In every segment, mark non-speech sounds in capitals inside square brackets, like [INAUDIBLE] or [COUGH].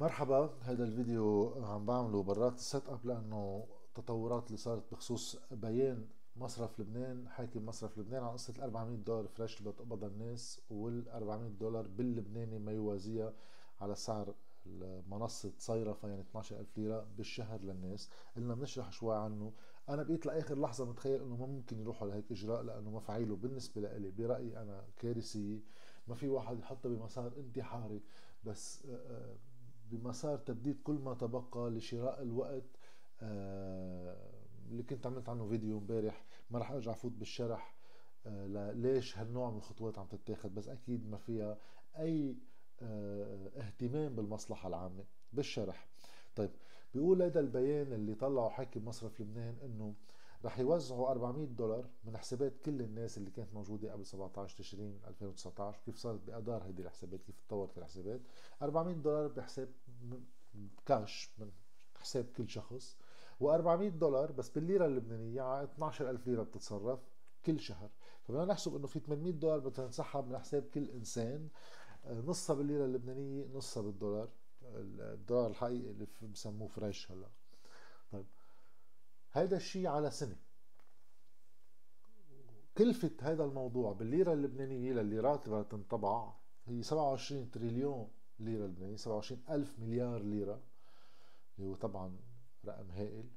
مرحبا هذا الفيديو عم بعمله برات ال setup لأنه تطورات اللي صارت بخصوص بيان مصرف لبنان حاكم مصرف لبنان عن قصة ال 400 دولار fresh اللي بتقبضها الناس وال 400 دولار باللبناني ما يوازيها على سعر منصة صيرفة يعني 12000 ليرة بالشهر للناس. قلنا بنشرح شوي عنه. أنا بقيت لآخر لحظة متخيل إنه ما ممكن يروحوا لهيك إجراء لأنه مفاعيله بالنسبة لإلي برأيي أنا كارثية ما في واحد يحطها بمسار انتحاري بس آه، آه، بمسار تبديد كل ما تبقى لشراء الوقت آه، اللي كنت عملت عنه فيديو امبارح ما راح أرجع فوت بالشرح آه، ليش هالنوع من الخطوات عم تتاخد؟ بس أكيد ما فيها أي آه، اهتمام بالمصلحة العامة بالشرح. طيب بيقول هذا البيان اللي طلعه حاكم مصرف لبنان إنه رح يوزعوا 400 دولار من حسابات كل الناس اللي كانت موجودة قبل 17 تشرين 2019 كيف صارت بأدار هذه الحسابات كيف تطورت الحسابات. 400 دولار بحساب كاش من حساب كل شخص و400 دولار بس بالليرة اللبنانية على 12000 ليرة بتتصرف كل شهر. فبدنا نحسب إنه في 800 دولار بتنسحب من حساب كل إنسان نصها بالليرة اللبنانية نصها بالدولار الدولار الحقيقي اللي بسموه فريش هلا. هيدا الشيء على سنة. كلفة هذا الموضوع بالليرة اللبنانية اللي تنطبع هي 27 تريليون ليرة لبنانية 27 ألف مليار ليرة اللي هو طبعا رقم هائل.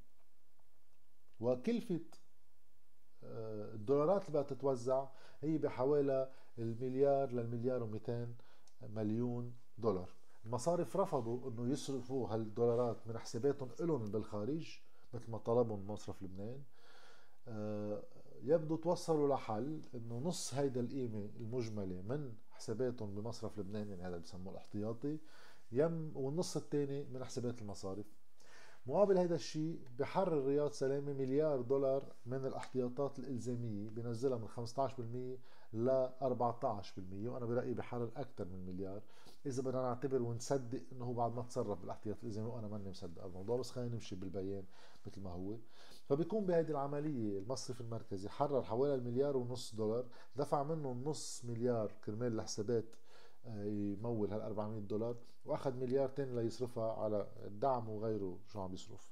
وكلفة آه، الدولارات اللي بدها تتوزع هي بحوالي المليار للمليار و200 مليون دولار. المصارف رفضوا إنه يصرفوا هالدولارات من حساباتهم لهم بالخارج. مثل ما طلبهم مصرف لبنان. آه، يبدو توصلوا لحل إنه نص هيدا القيمة المجملة من حساباتهم بمصرف لبنان يعني هذا بسموه الاحتياطي يم والنص الثاني من حسابات المصارف. مقابل هذا الشيء بحرر رياض سلامة مليار دولار من الاحتياطات الإلزامية بنزلها من 15% ل 14% وأنا برأيي بحرر أكثر من مليار. إذا بدنا نعتبر ونصدق أنه هو بعد ما تصرف بالاحتياط الإلزامي وأنا ماني مصدق الموضوع بس خلينا نمشي بالبيان مثل ما هو. فبيكون بهذه العملية المصرف المركزي حرر حوالي المليار ونص دولار دفع منه نص مليار كرمال الحسابات يمول هال 400 دولار وأخذ مليار تاني ليصرفها على الدعم وغيره شو عم يصرف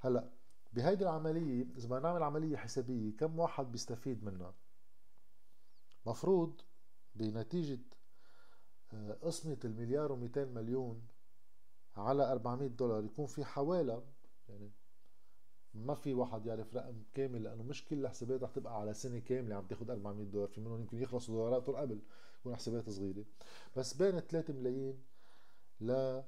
هلأ بهيدي العملية إذا بدنا نعمل عملية حسابية كم واحد بيستفيد منها؟ مفروض بنتيجة آه، قسمة المليار و200 مليون على 400 دولار يكون في حوالي يعني ما في واحد يعرف رقم كامل لأنه مش كل الحسابات رح تبقى على سنة كاملة عم تاخذ 400 دولار في منهم يمكن يخلصوا دولاراتهم قبل يكون حسابات صغيرة. بس بين 3 ملايين ل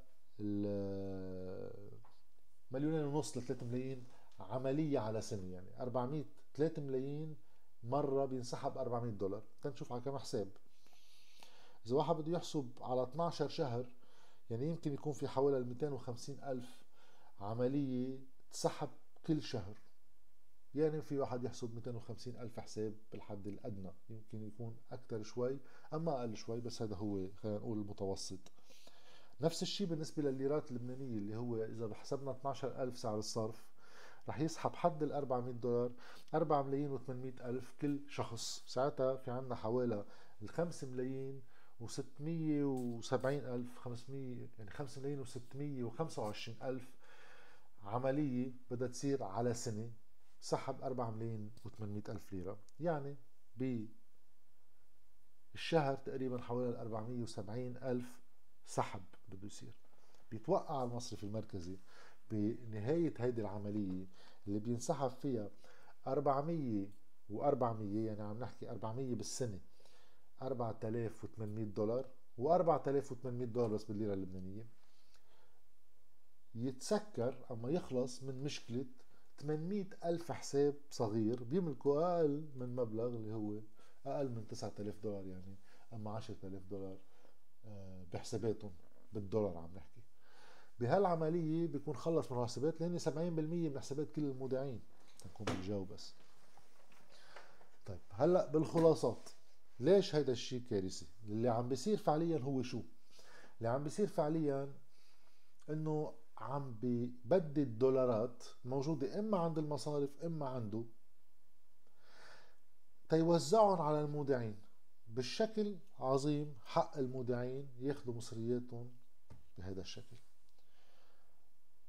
مليونين ونص ل 3 ملايين عملية على سنة يعني 400 3 ملايين مرة بينسحب 400 دولار. تنشوف على كم حساب. إذا واحد بده يحسب على 12 شهر يعني يمكن يكون في حوالي 250 ألف عملية تسحب كل شهر. يعني في واحد يحسب 250 ألف حساب بالحد الأدنى. يمكن يكون أكثر شوي أما أقل شوي بس هذا هو خلينا نقول المتوسط. نفس الشيء بالنسبة للليرات اللبنانية اللي هو إذا بحسبنا 12 ألف سعر الصرف رح يسحب حد ال 400 دولار 4 ملايين و800 ألف كل شخص. ساعتها في عنا حوالي ال 5 ملايين و670 ألف 500 يعني 5 ملايين و625 ألف عملية بدها تصير على سنة. سحب 4 ملايين و800 ألف ليرة. يعني بالشهر تقريبا حوالي 470 ألف سحب بده يصير. بيتوقع المصرف المركزي بنهاية هيدي العملية اللي بينسحب فيها 400 و400 يعني عم نحكي 400 بالسنة 4800 دولار و4800 دولار بس بالليرة اللبنانية. يتسكر أما يخلص من مشكلة 800 ألف حساب صغير بيملكوا أقل من مبلغ اللي هو أقل من 9000 دولار يعني أما 10000 دولار آه، بحساباتهم بالدولار عم نحكي. بهالعملية بيكون خلص من الحسابات لأن 70% من حسابات كل المودعين. تكون بالجو بس. طيب هلأ بالخلاصات. ليش هيدا الشيء كارثي؟ اللي عم بيصير فعليا هو شو؟ اللي عم بيصير فعليا إنه عم ببدد دولارات موجودة إما عند المصارف إما عنده تيوزعهم على المودعين. بالشكل عظيم حق المودعين ياخذوا مصرياتهم بهذا الشكل.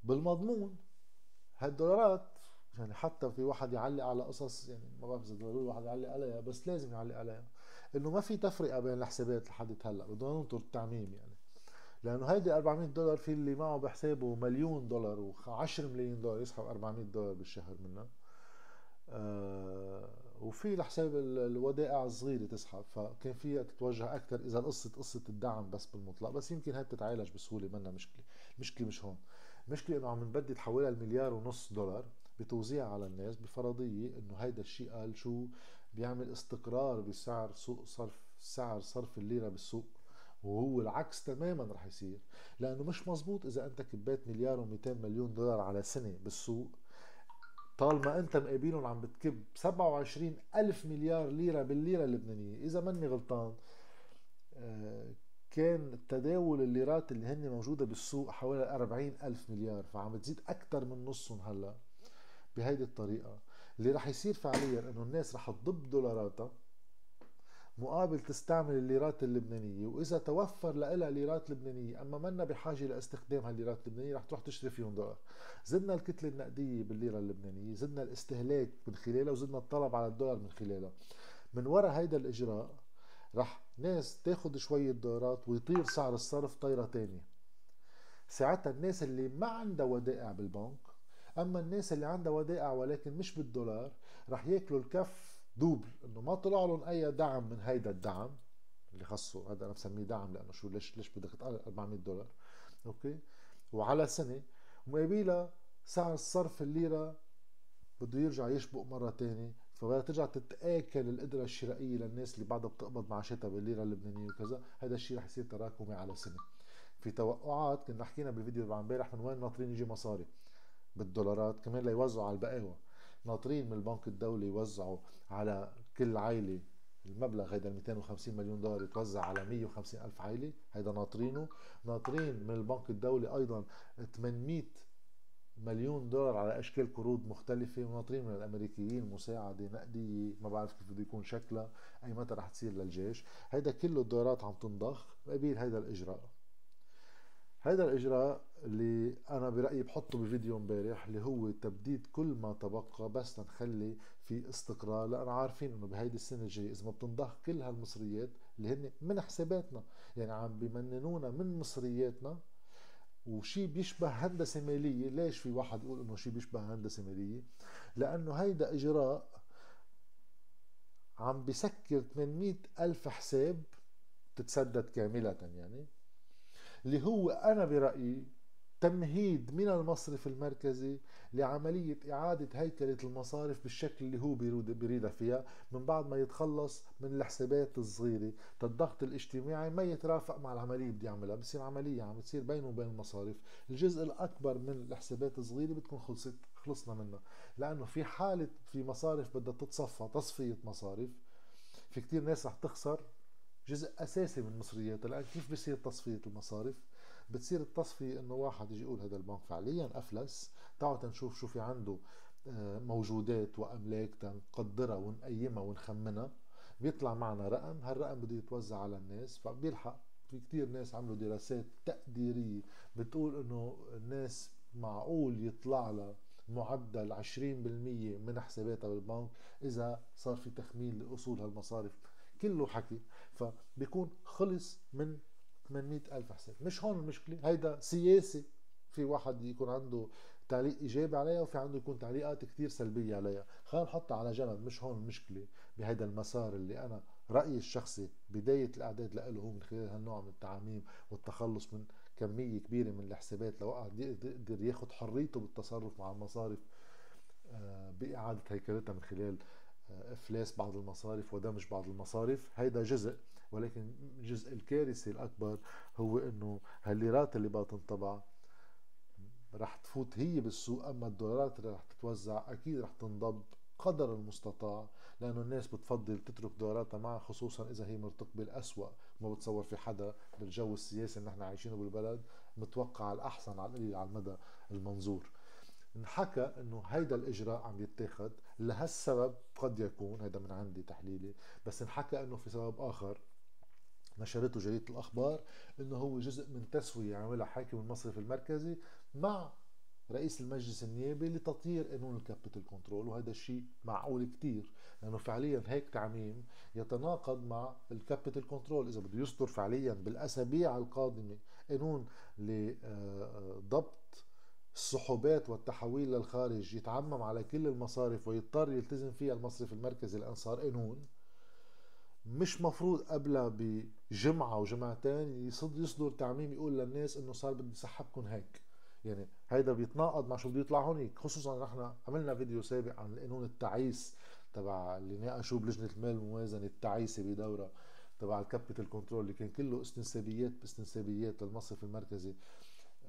بالمضمون. هالدولارات يعني حتى في واحد يعلق على قصص يعني ما بعرف إذا ضروري واحد يعلق عليها بس لازم يعلق عليها. إنه ما في تفرقة بين الحسابات لحد هلأ بدنا ننطر التعميم يعني. لأنه هيدي 400 دولار في اللي معه بحسابه مليون دولار و10 ملايين دولار يسحب 400 دولار بالشهر منها آه وفي لحساب الودائع الصغيرة تسحب فكان فيها تتوجه أكثر إذا القصة قصة الدعم بس بالمطلق بس يمكن هاي بتتعالج بسهولة منا مشكلة المشكلة مش هون. المشكلة انه عم نبدد حوالي المليار ونص دولار بتوزيع على الناس بفرضية إنه هيدا الشيء قال شو؟ بيعمل استقرار بسعر سوق صرف سعر صرف الليرة بالسوق وهو العكس تماما رح يصير. لأنه مش مزبوط إذا أنت كبيت مليار و200 مليون دولار على سنة بالسوق طالما أنت مقابلهم عم بتكب 27 ألف مليار ليرة بالليرة اللبنانية. إذا ماني غلطان آه، كان تداول الليرات اللي هن موجودة بالسوق حوالي 40 ألف مليار فعم تزيد أكثر من نصهم هلأ بهيدي الطريقة. اللي رح يصير فعليا إنه الناس رح تضب دولاراتها مقابل تستعمل الليرات اللبنانية وإذا توفر لها ليرات لبنانية أما منا بحاجة لاستخدام هالليرات اللبنانية رح تروح تشتري فيهم دولار. زدنا الكتلة النقدية بالليرة اللبنانية زدنا الاستهلاك من خلالها وزدنا الطلب على الدولار من خلالها. من وراء هيدا الإجراء رح ناس تاخد شوية دولارات ويطير سعر الصرف طيرة تانية. ساعتها الناس اللي ما عندها ودائع بالبنك أما الناس اللي عندها ودائع ولكن مش بالدولار رح ياكلوا الكف double إنه ما طلع لهم أي دعم من هيدا الدعم اللي خصه هذا أنا بسميه دعم لأنه شو ليش ليش بدك تقلل 400 دولار؟ okay؟ وعلى سنه ومقابلها سعر الصرف الليرة بده يرجع يشبق مرة تانية فبدها ترجع تتآكل القدرة الشرائية للناس اللي بعدها بتقبض معاشاتها بالليره اللبنانيه وكذا. هذا الشيء رح يصير تراكمي على سنة. في توقعات كنا حكينا بالفيديو تبع امبارح من وين ناطرين يجي مصاري؟ بالدولارات كمان ليوزعوا على البقاوى ناطرين من البنك الدولي يوزعوا على كل عائلة المبلغ هيدا 250 مليون دولار يتوزع على 150 ألف عائلة هيدا ناطرينه. ناطرين من البنك الدولي أيضا 800 مليون دولار على أشكال قروض مختلفة وناطرين من الأمريكيين مساعدة نقدية ما بعرف كيف بده يكون شكلها أي متى رح تصير للجيش. هيدا كله الدولارات عم تنضخ قبيل هيدا الإجراء. هيدا الإجراء اللي أنا برأيي بحطه بفيديو امبارح اللي هو تبديد كل ما تبقى بس لنخلي في استقرار لأنه عارفين إنه بهيدي السنة الجاية إذا ما بتنضخ كل هالمصريات اللي هن من حساباتنا. يعني عم بيمننونا من مصرياتنا وشي بيشبه هندسة مالية. ليش في واحد يقول إنه شي بيشبه هندسة مالية؟ لأنه هيدا إجراء عم بسكر 800 ألف حساب تتسدد كاملة يعني اللي هو أنا برأيي تمهيد من المصرف المركزي لعملية إعادة هيكلة المصارف بالشكل اللي هو بيريدها فيها من بعد ما يتخلص من الحسابات الصغيرة. الضغط الاجتماعي ما يترافق مع العملية اللي بده يعملها بصير عملية عم تصير بينه وبين المصارف. الجزء الأكبر من الحسابات الصغيرة بتكون خلصت خلصنا منها. لأنه في حالة في مصارف بدها تتصفى تصفية مصارف في كتير ناس رح تخسر جزء أساسي من مصرياتها. لأن كيف بصير تصفية المصارف؟ بتصير التصفية إنه واحد يجي يقول هذا البنك فعليا أفلس تعالوا تنشوف شو في عنده آه، موجودات وأملاك تنقدرها ونقيمها ونخمنها. بيطلع معنا رقم هالرقم بده يتوزع على الناس فبيلحق. في كتير ناس عملوا دراسات تقديرية بتقول إنه الناس معقول يطلع لها معدل 20% من حساباتها بالبنك إذا صار في تخمين لأصول هالمصارف. كله حكي. فبيكون خلص من 800 ألف حساب. مش هون المشكلة. هيدا سياسي في واحد يكون عنده تعليق إيجابي عليها وفي عنده يكون تعليقات كتير سلبية عليها. خلينا نحطها على جنب. مش هون المشكلة بهيدا المسار اللي أنا رأيي الشخصي. بداية الإعداد له هو من خلال هالنوع من التعاميم والتخلص من كمية كبيرة من الحسابات لو قعد يقدر ياخد حريته بالتصرف مع المصارف آه، بإعادة هيكلتها من خلال إفلاس بعض المصارف ودمج بعض المصارف هيدا جزء. ولكن الجزء الكارثي الأكبر هو أنه هالليرات اللي بقى تنطبع رح تفوت هي بالسوق. أما الدولارات اللي رح تتوزع أكيد رح تنضب قدر المستطاع لأنه الناس بتفضل تترك دولاراتها معها خصوصا إذا هي مرتقبة الأسوأ. ما بتصور في حدا بالجو السياسي اللي نحن عايشينه بالبلد متوقع الأحسن على القليل على المدى المنظور. انحكى إنه هيدا الإجراء عم يتاخد لهالسبب قد يكون هذا من عندي تحليلي بس انحكى إنه في سبب آخر. نشرته جريدة الأخبار إنه هو جزء من تسوية عملها حاكم المصرف المركزي مع رئيس المجلس النيابي لتطيير قانون ال capital control وهذا الشيء معقول كتير لأنه فعليا هيك تعميم يتناقض مع ال capital control. إذا بده يصدر فعليا بالأسابيع القادمة قانون لضبط السحوبات والتحويل للخارج يتعمم على كل المصارف ويضطر يلتزم فيها المصرف المركزي لأن صار قانون مش مفروض قبلها بجمعة وجمعتين يصدر تعميم يقول للناس إنه صار بدي سحبكم هيك. يعني هيدا بيتناقض مع شو بده يطلع هونيك خصوصا نحن عملنا فيديو سابق عن القانون التعيس تبع اللي ناقشوه بلجنة المال الموازنة التعيسة بدورة تبع ال capital control اللي كان كله استنسابيات باستنسابيات للمصرف المركزي.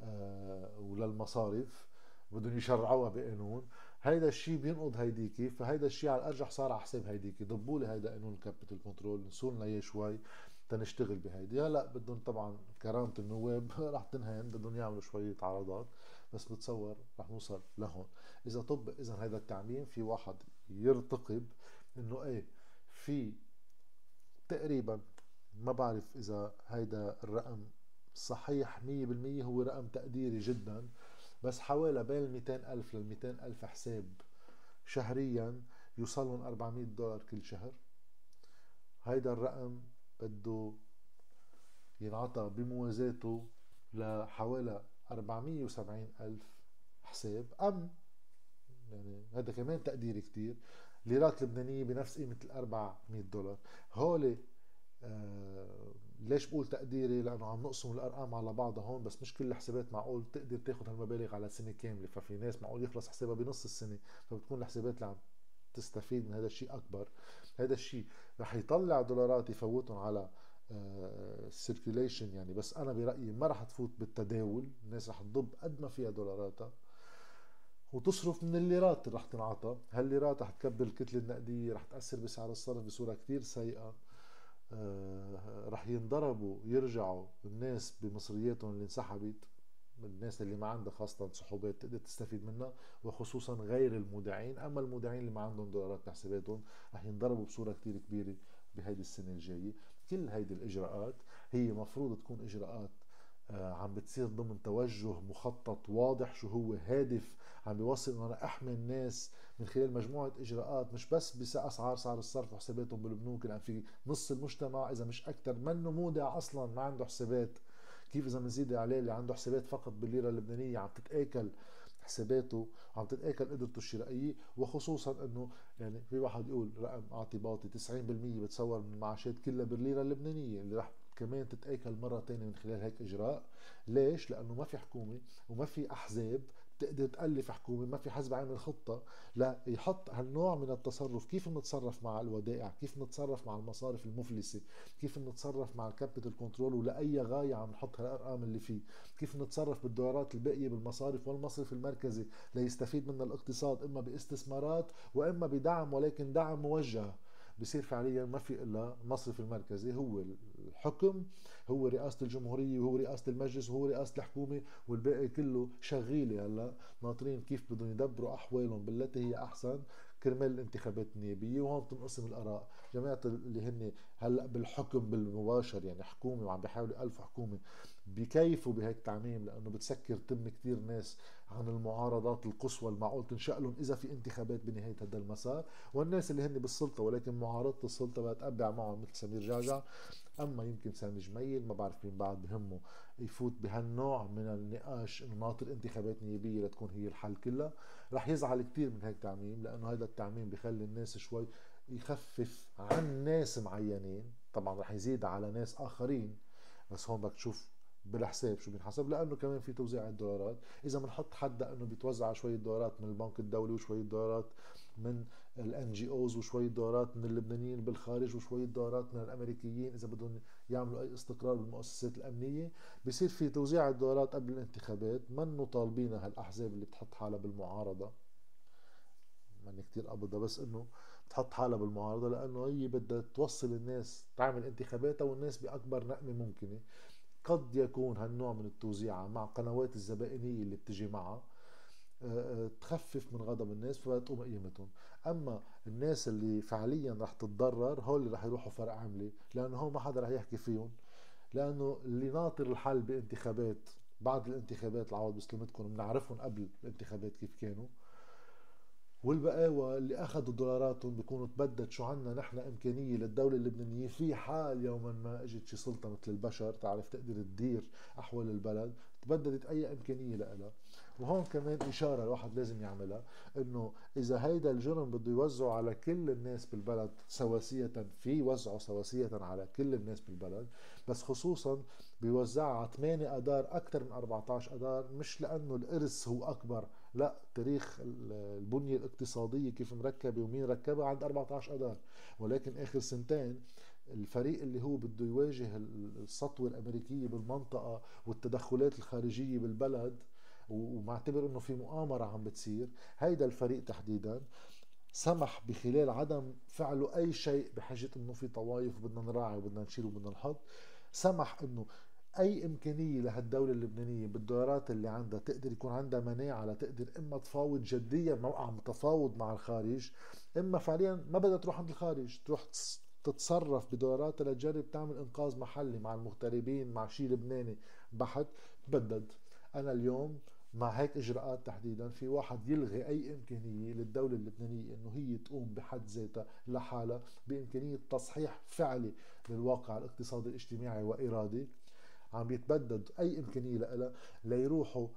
آه وللمصارف بدهم يشرعوها بقانون. هيدا الشيء بينقض هيديكي فهيدا الشيء على الأرجح صار على حساب هيديكي. ضبوا لي هيدا قانون ال capital control نسوا لنا اياه شوي تنشتغل بهيدي. هلا بدهم طبعا كرامة النواب [LAUGHS] رح تنهين بدهم يعملوا شوية عرضات بس بتصور رح نوصل لهون. إذا طب إذا هذا التعميم في واحد يرتقب إنه إيه في تقريبا ما بعرف إذا هيدا الرقم صحيح 100% هو رقم تقديري جدا بس حوالي بين 200 ألف لل 200 ألف حساب شهريا يوصلهم 400 دولار كل شهر. هيدا الرقم بده ينعطى بموازاته لحوالي 470 ألف حساب. أم يعني هذا كمان تقدير كتير ليرات لبنانية بنفس قيمة ال 400 دولار. هولي آه ليش بقول تقديري؟ لأنه عم نقسم الأرقام على بعضها هون بس مش كل الحسابات معقول تقدر تاخذ هالمبالغ على سنة كاملة. ففي ناس معقول يخلص حسابها بنص السنة فبتكون الحسابات اللي عم تستفيد من هذا الشيء أكبر. هذا الشيء رح يطلع دولارات يفوتهم على سيركيوليشن يعني. بس أنا برأيي ما رح تفوت بالتداول. الناس رح تضب قد ما فيها دولاراتها. وتصرف من الليرات اللي رح تنعطى. هالليرات رح تكبر الكتله النقدية رح تأثر بسعر الصرف بصورة كتير سيئة. آه رح ينضربوا يرجعوا الناس بمصرياتهم اللي انسحبت الناس اللي ما عندها خاصة سحوبات تقدر تستفيد منها وخصوصا غير المودعين. أما المودعين اللي ما عندهم دولارات بحساباتهم رح ينضربوا بصورة كتير كبيرة بهيدي السنة الجاية. كل هيدي الإجراءات هي مفروض تكون إجراءات آه، عم بتصير ضمن توجه مخطط واضح شو هو هادف عم بيوصل إنه أنا أحمي الناس من خلال مجموعة إجراءات مش بس باسعار سعر الصرف وحساباتهم بالبنوك لأن في نص المجتمع إذا مش أكثر منه مودع أصلا ما عنده حسابات. كيف إذا بنزيد عليه اللي عنده حسابات فقط بالليرة اللبنانية عم تتآكل حساباته عم تتآكل قدرته الشرائية وخصوصا إنه يعني في واحد يقول رقم اعتباطي 90% بتصور من المعاشات كلها بالليرة اللبنانية اللي رح كمان تتأكل مرة ثانية من خلال هيك إجراء. ليش؟ لأنه ما في حكومة وما في أحزاب تقدر تألف حكومة ما في حزب عامل خطة لا يحط هالنوع من التصرف. كيف نتصرف مع الودائع؟ كيف نتصرف مع المصارف المفلسة؟ كيف نتصرف مع ال capital control ولأي غاية عم نحط هالأرقام اللي فيه؟ كيف نتصرف بالدولارات الباقية بالمصارف والمصرف المركزي ليستفيد منها الاقتصاد؟ إما باستثمارات وإما بدعم ولكن دعم موجه. بصير فعليا ما في إلا المصرف المركزي هو الحكم هو رئاسة الجمهورية وهو رئاسة المجلس وهو رئاسة الحكومة والباقي كله شغيلة. هلأ ناطرين كيف بدهم يدبروا أحوالهم بالتي هي أحسن. كرمال الانتخابات النيابية وهون تنقسم الآراء. جماعة اللي هن هلأ بالحكم بالمباشر يعني حكومة وعم بيحاولوا الف حكومة. بكيفوا بهيك تعميم لأنه بتسكر تم كثير ناس عن المعارضات القصوى المعقول تنشأ إذا في انتخابات بنهاية هذا المسار. والناس اللي هن بالسلطة ولكن معارضة السلطة بتقبع معهم مثل سمير جعجع. أما يمكن سامي جميل ما بعرف مين بعد بهمه يفوت بهالنوع من النقاش انه ناطر انتخابات نيابيه لتكون هي الحل كلها. رح يزعل كثير من هيك تعميم لأنه هذا التعميم بخلي الناس شوي يخفف عن ناس معينين. طبعا رح يزيد على ناس آخرين بس هون بدك تشوف بالحساب شو بينحسب لأنه كمان في توزيع الدولارات. إذا بنحط حدا انه بيتوزع شوية دولارات من البنك الدولي وشوية دولارات من الان جي اوز وشوية دولارات من اللبنانيين بالخارج وشوية دولارات من الأمريكيين إذا بدهم يعملوا أي استقرار بالمؤسسات الأمنية. بصير في توزيع الدولارات قبل الانتخابات. منه طالبين هالأحزاب اللي بتحط حالها بالمعارضة؟ ماني كثير قبضها بس إنه تحط حالها بالمعارضة لأنه هي بدها توصل الناس تعمل انتخاباتها والناس بأكبر نقمة ممكنة. قد يكون هالنوع من التوزيع مع قنوات الزبائنية اللي بتجي معها تخفف من غضب الناس فتقوم قيمتهم. أما الناس اللي فعليا رح تتضرر هول اللي رح يروحوا فرق عملي لأنه هو ما حدا رح يحكي فيهم. لأنه اللي ناطر الحل بانتخابات بعد الانتخابات العوض بسلمتكم بنعرفهم قبل الانتخابات كيف كانوا. والبقاوى اللي اخذوا دولاراتهم بيكونوا تبدد شو عنا نحن إمكانية للدولة اللبنانية في حال يوما ما إجت شي سلطه مثل البشر تعرف تقدر تدير أحوال البلد تبددت أي إمكانية لها. وهون كمان إشارة الواحد لازم يعملها إنه إذا هيدا الجرم بده يوزعه على كل الناس بالبلد سواسية في وزعه سواسية على كل الناس بالبلد بس خصوصا بيوزعها على 8 اذار أكثر من 14 اذار مش لأنه الإرث هو أكبر لا تاريخ البنية الاقتصادية كيف مركبة ومين ركبها عند 14 اذار ولكن آخر سنتين الفريق اللي هو بده يواجه السطوة الأمريكية بالمنطقة والتدخلات الخارجية بالبلد ومعتبر إنه في مؤامرة عم بتصير هيدا الفريق تحديدا سمح بخلال عدم فعله أي شيء بحجه إنه في طوائف بدنا نراعي وبدنا نشيل وبدنا نحط سمح إنه أي إمكانية لهالدولة اللبنانية بالدولارات اللي عندها تقدر يكون عندها مناعه لتقدر إما تفاوض جديا موقع متفاوض مع الخارج إما فعليا ما بدها تروح عند الخارج تروح تتصرف بدولاراتها لتجرب تعمل إنقاذ محلي مع المغتربين مع شيء لبناني بحت تبدد. أنا اليوم مع هيك إجراءات تحديدا في واحد يلغي أي إمكانية للدولة اللبنانية إنه هي تقوم بحد ذاتها لحالها بإمكانية تصحيح فعلي للواقع الاقتصادي الاجتماعي وإرادي. عم يتبدد أي إمكانية لها ليروحوا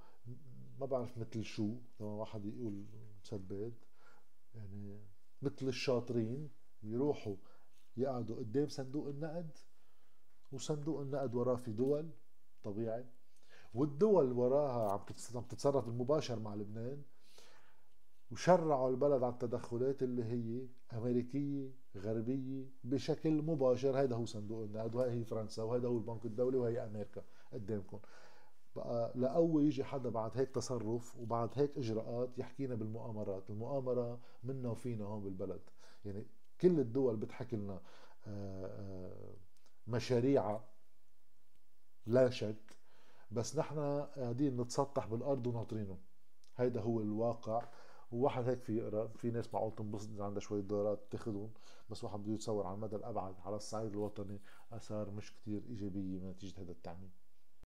ما بعرف مثل شو لما واحد يقول مسبد يعني مثل الشاطرين يروحوا يقعدوا قدام صندوق النقد وصندوق النقد وراه في دول طبيعي والدول وراها عم تتصرف المباشر مع لبنان وشرعوا البلد على التدخلات اللي هي أمريكية غربية بشكل مباشر. هذا هو صندوق النقد وهي هي فرنسا وهذا هو البنك الدولي وهي أمريكا قدامكم. بقى لأول يجي حدا بعد هيك تصرف وبعد هيك إجراءات يحكينا بالمؤامرات. المؤامرة منا وفينا هون بالبلد. يعني كل الدول بتحكي لنا آه، آه، مشاريع لا شك بس نحن قاعدين نتسطح بالأرض وناطرينه. هيدا هو الواقع. وواحد هيك في يقرأ في ناس معقول تنبسط إذا عندها شوية دولارات تاخذهم بس واحد بده يتصور على المدى الأبعد على الصعيد الوطني آثار مش كتير إيجابية من نتيجة هذا التعميم.